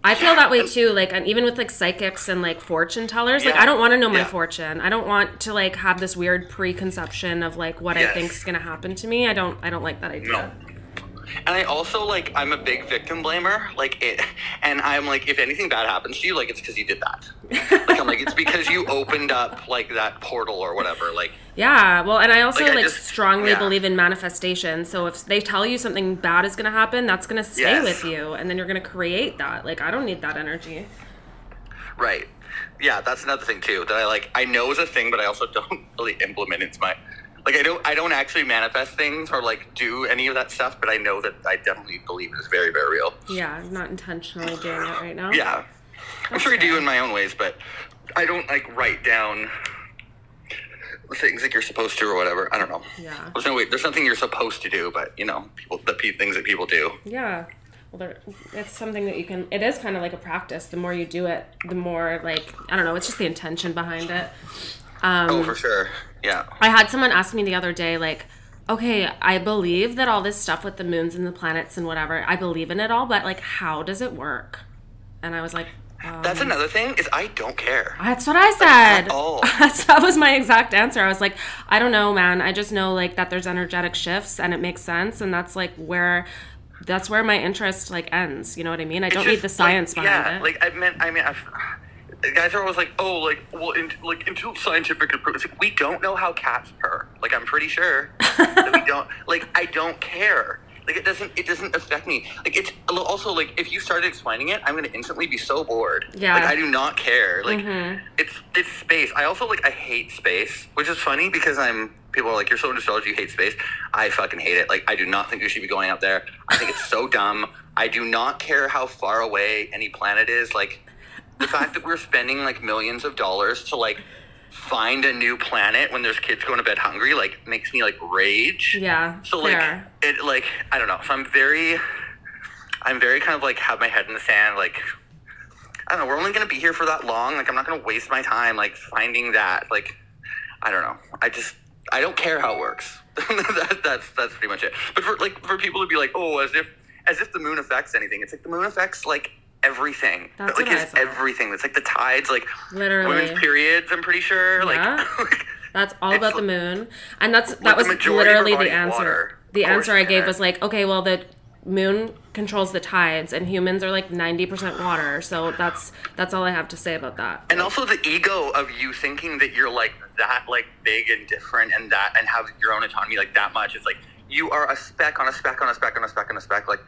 I feel that way too. Like, and even with like psychics and like fortune tellers, like I don't want to know my Yeah. fortune. I don't want to like have this weird preconception of like what I Yes. think's gonna happen to me. I don't. I don't like that idea. No. And I also like I'm a big victim blamer. Like it, and I'm like, if anything bad happens to you, like it's because you did that. like I'm like, it's because you opened up like that portal or whatever. Like Yeah, well, and I also Like, like, I just- strongly yeah. believe in manifestation. So if they tell you something bad is going to happen, that's going to stay Yes. with you, and then you're going to create that. Like I don't need that energy. Right. Yeah, that's another thing too that I like. I know is a thing, but I also don't really implement into my. Like I don't. I don't actually manifest things or like do any of that stuff, but I know that I definitely believe it is very, very real. Yeah, I'm not intentionally doing it right now. Yeah, I'm sure you do in my own ways, but I don't like write down things like you're supposed to or whatever. I don't know. Yeah. There's no way. There's something you're supposed to do, but you know, people the things that people do. Yeah. Well, there, it's something that you can. It is kind of like a practice. The more you do it, the more like I don't know. It's just the intention behind it. Um, oh, for sure. Yeah. I had someone ask me the other day, like, okay, I believe that all this stuff with the moons and the planets and whatever, I believe in it all, but like, how does it work? And I was like, um, That's another thing is I don't care. that's what I said. at all. That was my exact answer. I was like, I don't know, man. I just know like that there's energetic shifts and it makes sense, and that's like where. That's where my interest like ends. You know what I mean? I don't It's need the science like, behind yeah, it. like I meant, I mean, I've, guys are always like, oh, like, well, in, like until scientific it's like we don't know how cats purr. Like, I'm pretty sure that we don't. Like, I don't care. Like, it doesn't, it doesn't affect me. Like, it's also like if you started explaining it, I'm gonna instantly be so bored. Yeah. Like, I do not care. Like, Mhm. it's it's space. I also like I hate space, which is funny because I'm. People are like, you're so nostalgic, you hate space. I fucking hate it. Like, I do not think we should be going out there. I think it's so dumb. I do not care how far away any planet is. Like, the fact that we're spending like millions of dollars to like find a new planet when there's kids going to bed hungry, like, makes me like rage. yeah, So like fair. it like I don't know. So I'm very I'm very kind of like have my head in the sand, like I don't know, we're only gonna be here for that long. Like I'm not gonna waste my time like finding that. Like I don't know. I just I don't care how it works. that, that's that's pretty much it. But for like for people to be like, oh, as if as if the moon affects anything. It's like the moon affects like everything. That's like it's everything. It's like the tides, like Literally. women's periods. I'm pretty sure. Yeah. Like That's all about the moon, and that's that was literally the answer. water. The answer I gave was like, okay, well the moon controls the tides, and humans are like ninety percent water. So that's that's all I have to say about that. and also the ego of you thinking that you're like that like big and different and that and have your own autonomy like that much it's like you are a speck on a speck on a speck on a speck on a speck like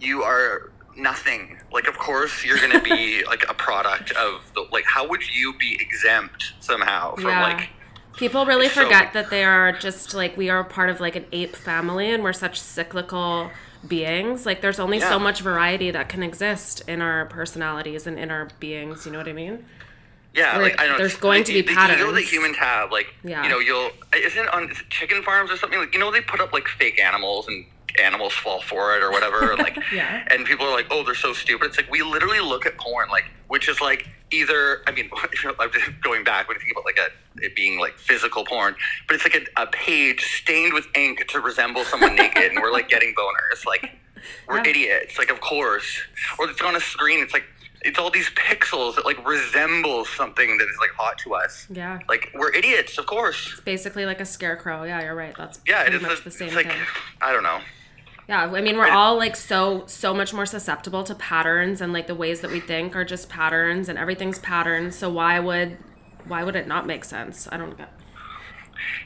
you are nothing like of course you're gonna be like a product of the like how would you be exempt somehow from Yeah. like People really So- forget that they are just like we are part of like an ape family, and we're such cyclical beings. Like there's only Yeah. so much variety that can exist in our personalities and in our beings. You know what I mean? Yeah, Like, like I don't know. there's going the, to be the ego that patterns. humans have, like Yeah. you know, you'll isn't on is chicken farms or something like you know they put up like fake animals and animals fall for it or whatever, and, like Yeah. and people are like, oh, they're so stupid. It's like we literally look at porn like, which is like either I mean, I'm just going back when you think about like a it being like physical porn, but it's like a, a page stained with ink to resemble someone naked, and we're like getting boners, like. We're Yeah. idiots, like of course. Or it's on a screen. It's like it's all these pixels that like resemble something that is like hot to us. Yeah. Like we're idiots, of course. It's Basically, like a scarecrow. Yeah, you're right. That's Yeah, it is. much a- the same it's like thing. I don't know. Yeah, I mean, we're all like so so much more susceptible to patterns, and like the ways that we think are just patterns, and everything's patterns. So why would why would it not make sense? I don't get.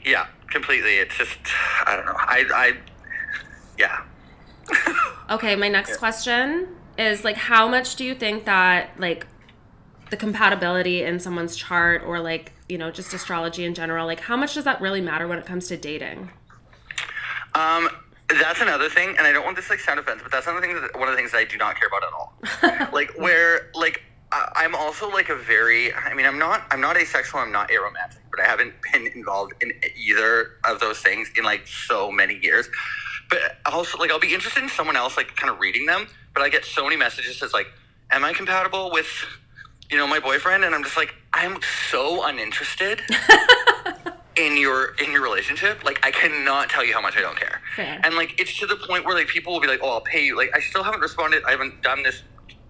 Yeah, completely. It's just I don't know. I I yeah. Okay, my next question is like, how much do you think that like the compatibility in someone's chart, or like you know just astrology in general, like how much does that really matter when it comes to dating? Um, that's another thing, and I don't want this like sound offensive, but that's another thing. That, one of the things that I do not care about at all. like where like I- I'm also like a very. I mean, I'm not. I'm not asexual. I'm not aromantic, but I haven't been involved in either of those things in like so many years. But also, like, I'll be interested in someone else like kind of reading them. But I get so many messages that's like, "Am I compatible with?" You know, my boyfriend, and I'm just like, I'm so uninterested. in your in your relationship, like I cannot tell you how much I don't care. Fair. And like it's to the point where like people will be like, "Oh, I'll pay you." Like I still haven't responded. I haven't done this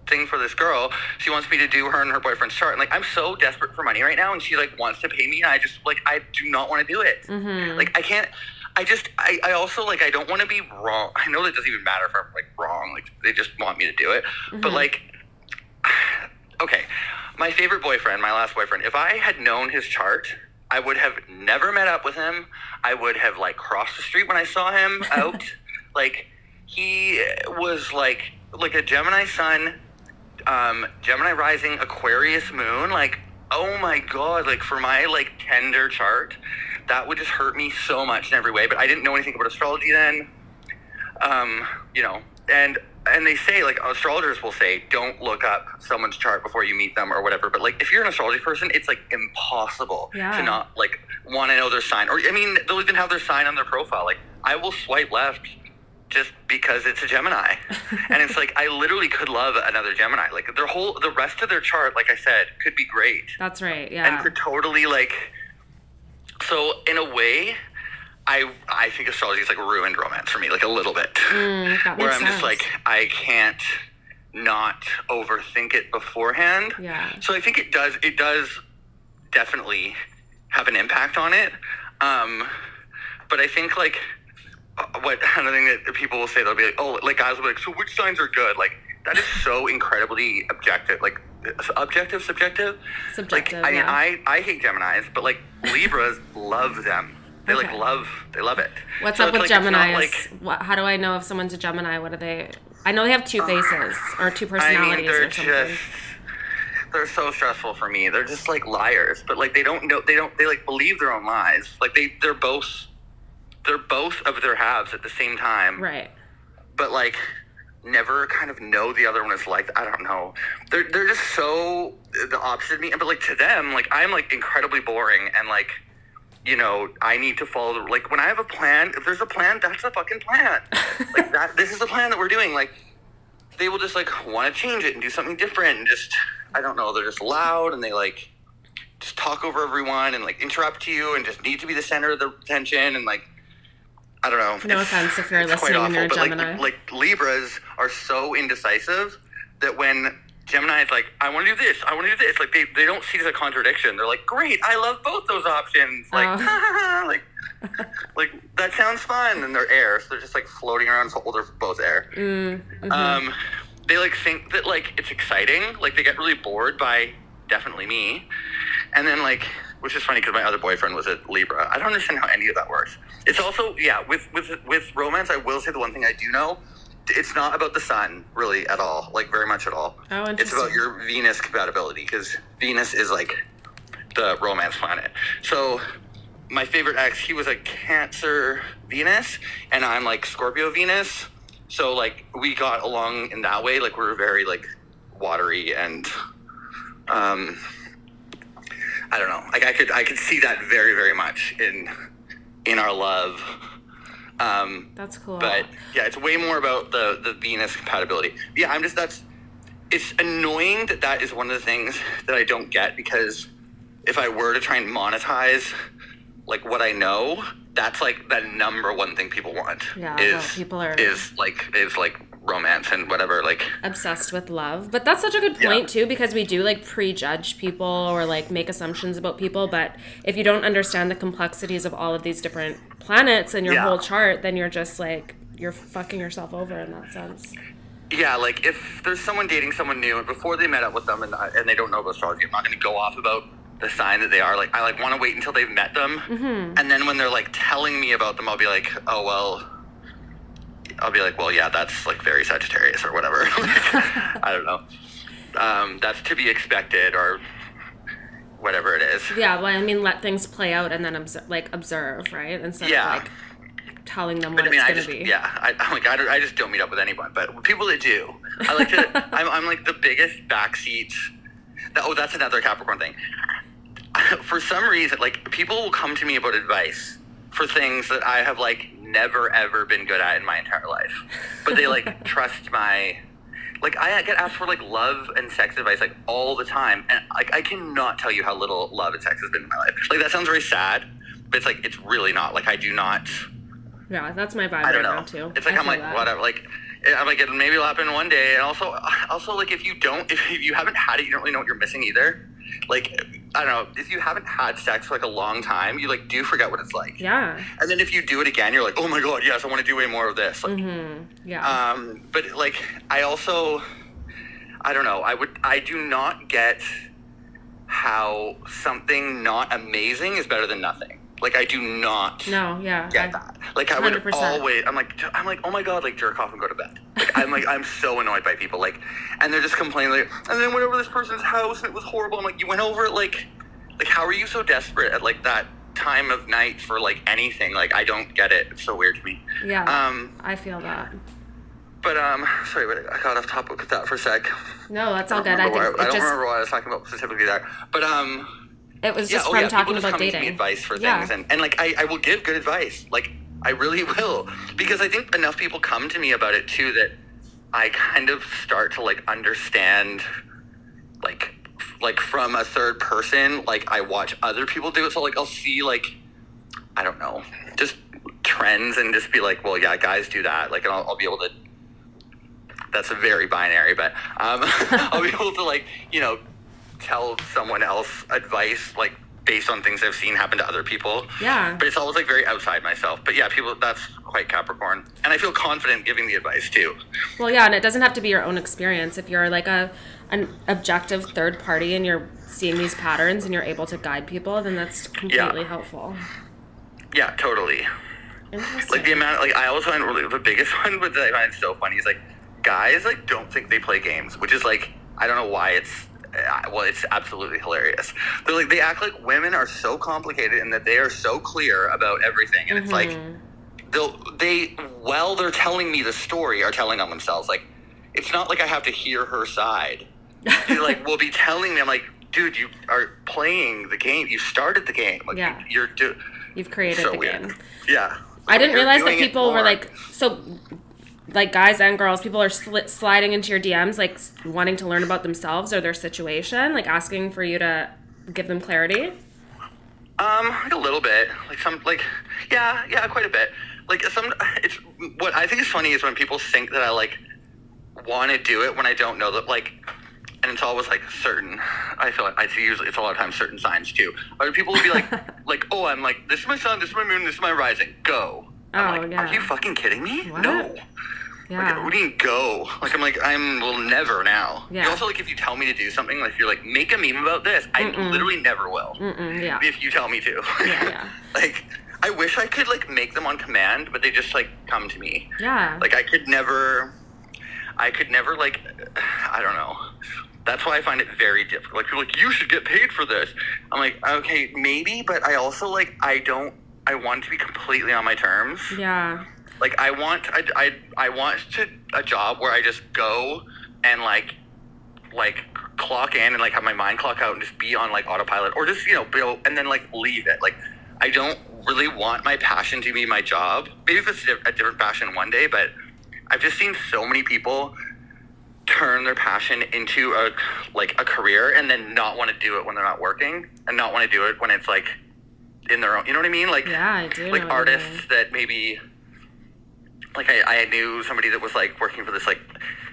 thing for this girl. She wants me to do her and her boyfriend's chart. And like I'm so desperate for money right now, and she like wants to pay me, and I just like I do not want to do it. Mm-hmm. Like I can't. I just I, I also like I don't want to be wrong. I know that doesn't even matter if I'm like wrong. Like they just want me to do it. But Mm-hmm. like okay, my favorite boyfriend, my last boyfriend, if I had known his chart, I would have never met up with him. I would have like crossed the street when I saw him out. like he was like like a Gemini sun, um, Gemini rising, Aquarius moon. Like oh my god, like for my like tender chart, that would just hurt me so much in every way. But I didn't know anything about astrology then. Um, you know, and and they say like astrologers will say don't look up someone's chart before you meet them or whatever but like if you're an astrology person it's like impossible Yeah. to not like want to know their sign or i mean they'll even have their sign on their profile like i will swipe left just because it's a gemini and it's like i literally could love another gemini like their whole the rest of their chart like i said could be great That's right. Yeah. And could totally like so in a way i i think astrology is like ruined romance for me like a little bit. Mm, where i'm just like i can't not overthink it beforehand. Yeah. so i think it does it does definitely have an impact on it. Um but i think like uh, what another thing that people will say they'll be like oh like guys will be like so which signs are good? Like that is so incredibly objective like objective subjective. Subjective, like I, yeah. I i hate geminis but like libras love them they like love they love it What's So up with like, Geminis? like- what, how do I know if someone's a Gemini? What are they? I know they have two faces or two I personalities mean, they're or something. just they're so stressful for me. They're just like liars, but like they don't know they don't they like believe their own lies. Like they they're both they're both of their halves at the same time, right. but like never kind of know the other one is like I don't know. They're they're just so the opposite of me. But like to them, like I'm like incredibly boring and like you know, I need to follow the like when I have a plan, if there's a plan, that's a fucking plan. like that this is the plan that we're doing. Like they will just like want to change it and do something different and just I don't know, they're just loud and they like just talk over everyone and like interrupt you and just need to be the center of the attention and like I don't know. No offense if you're listening and you're a but, Gemini. Like, like Libras are so indecisive that when Gemini is like, I want to do this, I want to do this, like they, they don't see it as a contradiction. They're like, great, I love both those options. Like, Oh. like, like that sounds fun. And they're air, so they're just like floating around. So they're both air. Mm, mhm. Um, they like think that like it's exciting. Like they get really bored by definitely me, and then like, which is funny because my other boyfriend was a Libra. I don't understand how any of that works. It's also yeah with with with romance. I will say the one thing I do know. It's not about the sun really at all, like very much at all. Oh, it's about your Venus compatibility because Venus is like the romance planet. So my favorite ex, he was a Cancer Venus, and I'm like Scorpio Venus. So like we got along in that way. Like we were very like watery and um I don't know. Like I could I could see that very very much in in our love. Um That's cool. but yeah, it's way more about the the Venus compatibility. Yeah, I'm just that's it's annoying that that is one of the things that I don't get because if I were to try and monetize like what I know, that's like the number one thing people want. Yeah, is well, people are- is like is like romance and whatever. Like obsessed with love. But that's such a good Yeah. point too because we do like prejudge people or like make assumptions about people, but if you don't understand the complexities of all of these different planets in your Yeah. whole chart, then you're just like you're fucking yourself over in that sense. Yeah, like if there's someone dating someone new and before they met up with them and, and they don't know about astrology, I'm not going to go off about the sign that they are. Like I like want to wait until they've met them, Mm-hmm. and then when they're like telling me about them, I'll be like, oh well. I'll be like, well, yeah, that's like very Sagittarius or whatever. I don't know. Um, that's to be expected or whatever it is. Yeah, well, I mean, let things play out and then observe, like observe, right? Instead Yeah. of like telling them But what I mean, it's I gonna just be. yeah, I I'm like I, don't, I just don't meet up with anyone. But people that do, I like to. I'm, I'm like the biggest backseat. That, oh, that's another Capricorn thing. For some reason, like people will come to me about advice for things that I have like never ever been good at in my entire life, but they like trust my. Like I get asked for like love and sex advice like all the time, and like I cannot tell you how little love and sex has been in my life. Like that sounds very sad, but it's like it's really not. Like I do not. Yeah, that's my vibe I don't right know. now too. It's like I I'm like that. whatever. Like I'm like maybe will happen one day, and also also like if you don't if you haven't had it, you don't really know what you're missing either. Like I don't know if you haven't had sex for like a long time, you like do forget what it's like. Yeah. And then if you do it again, you're like, oh my god, yes, I want to do way more of this. Like, Yeah. um, but like I also, I don't know. I would I do not get how something not amazing is better than nothing. Like I do not no. Yeah. get I- that. Like I would 100%. always. I'm like I'm like oh my god, like jerk off and go to bed. Like I'm like I'm so annoyed by people. Like and they're just complaining. Like and then went over this person's house and it was horrible. I'm like you went over it like like how are you so desperate at like that time of night for like anything? Like I don't get it. It's so weird to me. Yeah. Um. I feel that. But um. Sorry, but I got off topic with that for a sec. No, that's all good. I remember think I, it don't just remember what I was talking about specifically there. But um. It was just oh, from people talking just about to me advice for Yeah. things, and, and like I, I will give good advice. Like I really will, because I think enough people come to me about it too that I kind of start to like understand, like like from a third person. Like I watch other people do it, so like I'll see like I don't know, just trends and just be like, well, yeah, guys do that. Like, and I'll, I'll be able to. That's a very binary, but um, I'll be able to like you know tell someone else advice like based on things I've seen happen to other people. Yeah. But it's always like very outside myself. But yeah, people that's quite Capricorn. And I feel confident giving the advice too. Well, yeah, and it doesn't have to be your own experience. If you're like a an objective third party and you're seeing these patterns and you're able to guide people, then that's completely helpful. Yeah, totally. Interesting. Like the amount like I always find really the biggest one but that I find so funny is like guys like don't think they play games, which is like I don't know why it's well, it's absolutely hilarious. They're like they act like women are so complicated and that they are so clear about everything, and it's like Mm-hmm. they'll they while they're telling me the story are telling on themselves. Like it's not like I have to hear her side. They like will be telling me, I'm like, dude, you are playing the game. You started the game. Like Yeah. you, you're do- You've created so the weird. game. Yeah. I didn't realize that people were like so like guys and girls people are sli- sliding into your DMs like wanting to learn about themselves or their situation like asking for you to give them clarity Um, like a little bit. Like some, like yeah, yeah, quite a bit. Like some, it's what I think is funny is when people think that I like want to do it when I don't know that like, and it's always like certain. I feel like I see usually it's a lot of times certain signs too. Or people will be like, like oh, I'm like this is my sun, this is my moon, this is my rising. Go. I'm Oh, like, yeah. are you fucking kidding me? What? No. yeah Like, you mean go? Like I'm like I'm will never now. Yeah. You also like if you tell me to do something, like you're like make a meme about this. I literally never will Mm-mm, yeah if you tell me to. Yeah, yeah. like, I wish I could like make them on command, but they just like come to me. yeah Like I could never, I could never like, I don't know. That's why I find it very difficult. Like people are like you should get paid for this. I'm like okay maybe, but I also like I don't. I want to be completely on my terms. yeah Like I want I, I, I want to a job where I just go and like like clock in and like have my mind clock out and just be on like autopilot or just you know go and then like leave it. Like I don't really want my passion to be my job. Maybe if it's a a different passion one day, but I've just seen so many people turn their passion into a like a career and then not want to do it when they're not working and not want to do it when it's like in their own you know what I mean? Like yeah I do like artists mean. that maybe like I, I knew somebody that was like working for this like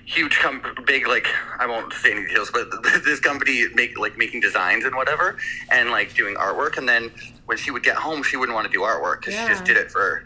huge com- big like I won't say any details but this company make like making designs and whatever and like doing artwork and then when she would get home she wouldn't want to do artwork because she just did it for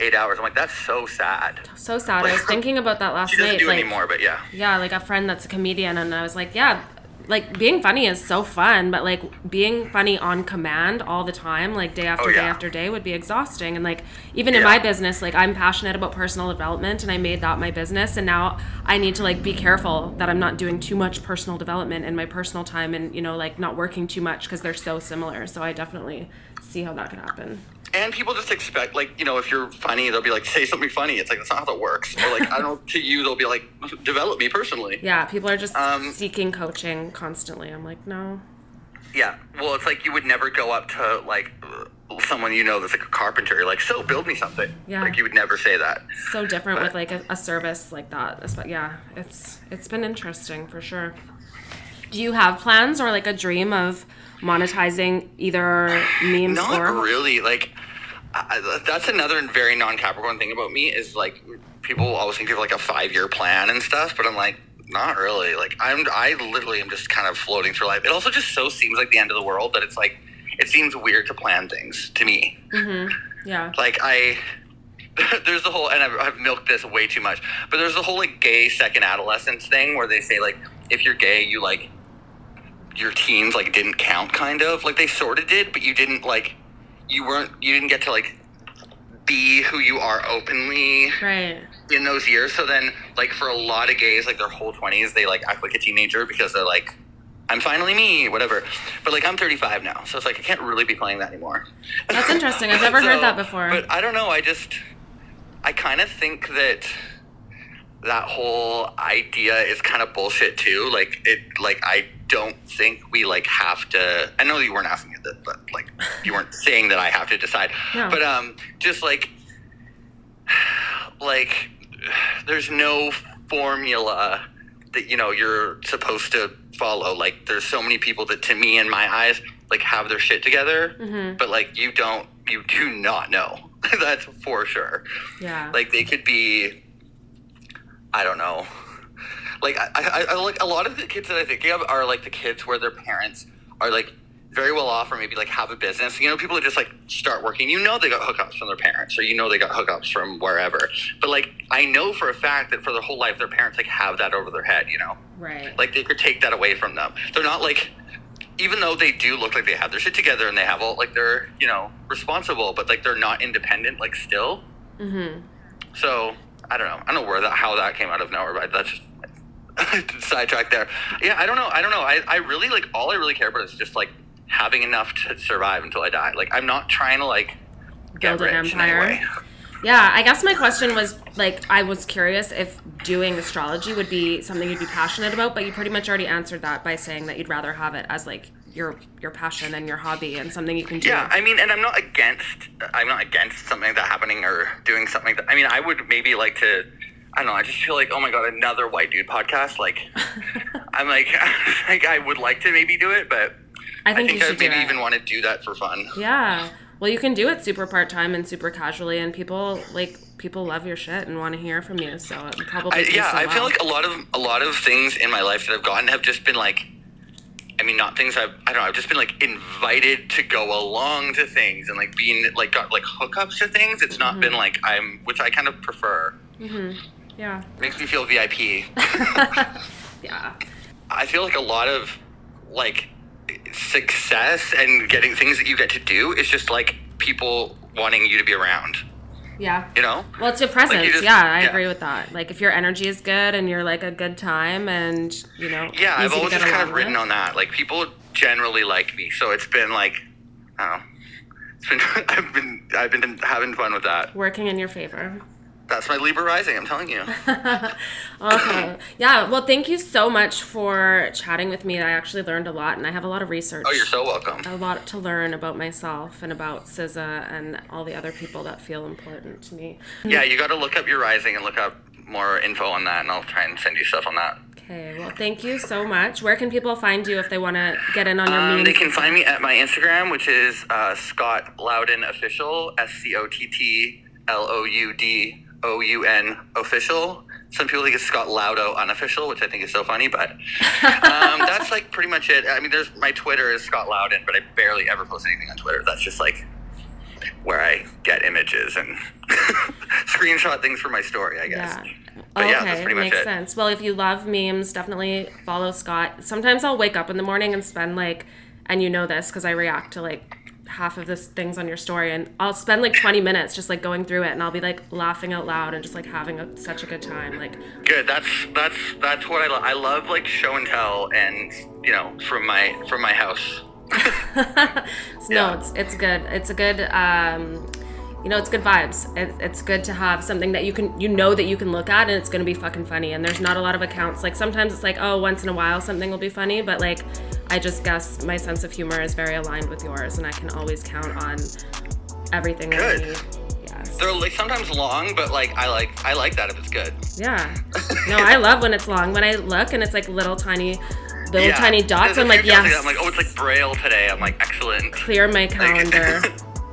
eight hours I'm like that's so sad so sad I was thinking about that last night. she doesn't night do like anymore but yeah yeah like a friend that's a comedian and i was like yeah like being funny is so fun but like being funny on command all the time like day after Oh, day after day would be exhausting. And like even in my business like i'm passionate about personal development and i made that my business. And now i need to like be careful that i'm not doing too much personal development in my personal time and you know like not working too much because they're so similar. So i definitely see how that could happen. And people just expect like you know if you're funny they'll be like say something funny. It's like that's not how that works. Or like I don't know to you they'll be like develop me personally. Yeah people are just Um, seeking coaching constantly. I'm like no. Yeah, well, it's like you would never go up to like someone you know that's like a carpenter. You're like, so build me something. Yeah. Like you would never say that. so different But- with like a, a service like that. Yeah it's it's been interesting for sure. Do you have plans or like a dream of monetizing either memes Not or really. Like, I, that's another very non-Capricorn thing about me is like people always think of like a five-year plan and stuff, but I'm like, not really. Like, I'm I literally am just kind of floating through life. It also just so seems like the end of the world that it's like it seems weird to plan things to me. Mm-hmm, yeah. Like I. There's the whole, and I've, I've milked this way too much, but there's the whole like gay second adolescence thing where they say like if you're gay, you like your teens like didn't count, kind of like they sort of did, but you didn't like you weren't you didn't get to like be who you are openly Right. in those years. So then, like for a lot of gays, like their whole twenties, they like act like a teenager because they're like, "I'm finally me," whatever. But like I'm 35 now, so it's like I can't really be playing that anymore. That's interesting. I've never heard that before. But I don't know. I just I kind of think that that whole idea is kind of bullshit too. Like it, like I don't think we like have to. I know you weren't asking that, but like you weren't saying that I have to decide. No. But um, just like like there's no formula that you know you're supposed to follow. Like there's so many people that to me in my eyes like have their shit together, Mm-hmm. but like you don't, you do not know. That's for sure. yeah. Like they could be, I don't know. Like I, I, I like a lot of the kids that I think of are like the kids where their parents are like very well off or maybe like have a business. You know, people that just like start working. You know they got hookups from their parents or you know they got hookups from wherever. But like I know for a fact that for their whole life their parents like have that over their head, you know? right. Like they could take that away from them. They're not like even though they do look like they have their shit together and they have all like they're, you know, responsible, but like they're not independent like still. mm-hmm. So I don't know. I don't know where that how that came out of nowhere, but that's just sidetrack there. Yeah, I don't know. I don't know. I, I really like all I really care about is just like having enough to survive until I die. Like I'm not trying to like get Build an rich empire. way. Yeah, I guess my question was like I was curious if doing astrology would be something you'd be passionate about, but you pretty much already answered that by saying that you'd rather have it as like your your passion and your hobby and something you can do. Yeah, I mean, and I'm not against. I'm not against something like that happening or doing something that. I mean, I would maybe like to. I don't know. I just feel like, oh my god, another white dude podcast. Like, I'm like, like I would like to maybe do it, but I I think, think, you I should maybe even want to do that for fun. Yeah. Well, you can do it super part time and super casually, and people like people love your shit and want to hear from you. So it probably I, yeah, so I feel like a lot of a lot of things in my life that I've gotten have just been like. I mean, not things I've, I don't know, I've just been like invited to go along to things and like being like got like hookups to things. It's not Mm-hmm. been like I'm, which I kind of prefer. Mhm. Yeah, Makes me feel VIP. yeah, I feel like a lot of like success and getting things that you get to do is just like people wanting you to be around. Yeah. You know? Well, it's your presence. just- yeah, I yeah. agree with that. Like if your energy is good and you're like a good time and you know, Yeah, I've always just kind of written with. on that. Like people generally like me, so it's been like, I don't know. It's been I've been I've been having fun with that. working in your favor. That's my Libra rising. I'm telling you. Okay. yeah. Well, thank you so much for chatting with me. I actually learned a lot, and I have a lot of research. Oh, you're so welcome. a lot to learn about myself and about SZA and all the other people that feel important to me. Yeah, you got to look up your rising and look up more info on that, and I'll try and send you stuff on that. Okay, well, thank you so much. Where can people find you if they want to get in on your Um, they can find me at my Instagram, which is uh, Scott Loudon Official, S C O T T L O U D O U N Official. Some people think it's Scott Laudo Unofficial, which I think is so funny, but um, that's like pretty much it. I mean, there's my Twitter is Scott Loudon, but I barely ever post anything on Twitter. That's just like where I get images and screenshot things for my story, I guess. Yeah. But yeah, okay, that's pretty much makes it. sense. Well, if you love memes, definitely follow Scott. Sometimes I'll wake up in the morning and spend like, and you know this because I react to like half of the things on your story, and I'll spend like 20 minutes just like going through it, and I'll be like laughing out loud and just like having a, such a good time. Like, Good. That's that's that's what I love. I love like show and tell, and you know, from my from my house. no, Yeah. it's it's good. It's a good. Um, you know, it's good vibes. It, it's good to have something that you can, you know, that you can look at and it's gonna be fucking funny. And there's not a lot of accounts. Like sometimes it's like, oh, once in a while something will be funny, but like, I just guess my sense of humor is very aligned with yours, and I can always count on everything that I Good. need. Yes. They're like sometimes long, but like I like I like that if it's good. Yeah. No, I love when it's long. When I look and it's like little tiny little Yeah. tiny dots. I'm like, Yeah, I was yes. I'm like, oh, it's like braille today. I'm like, excellent. Clear my calendar.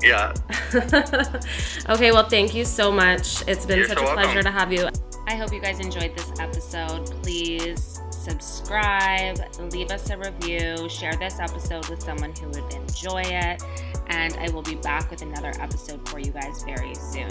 Yeah. okay, well, thank you so much. It's been You're such so a welcome. pleasure to have you. I hope you guys enjoyed this episode. Please subscribe, leave us a review, share this episode with someone who would enjoy it, and I will be back with another episode for you guys very soon.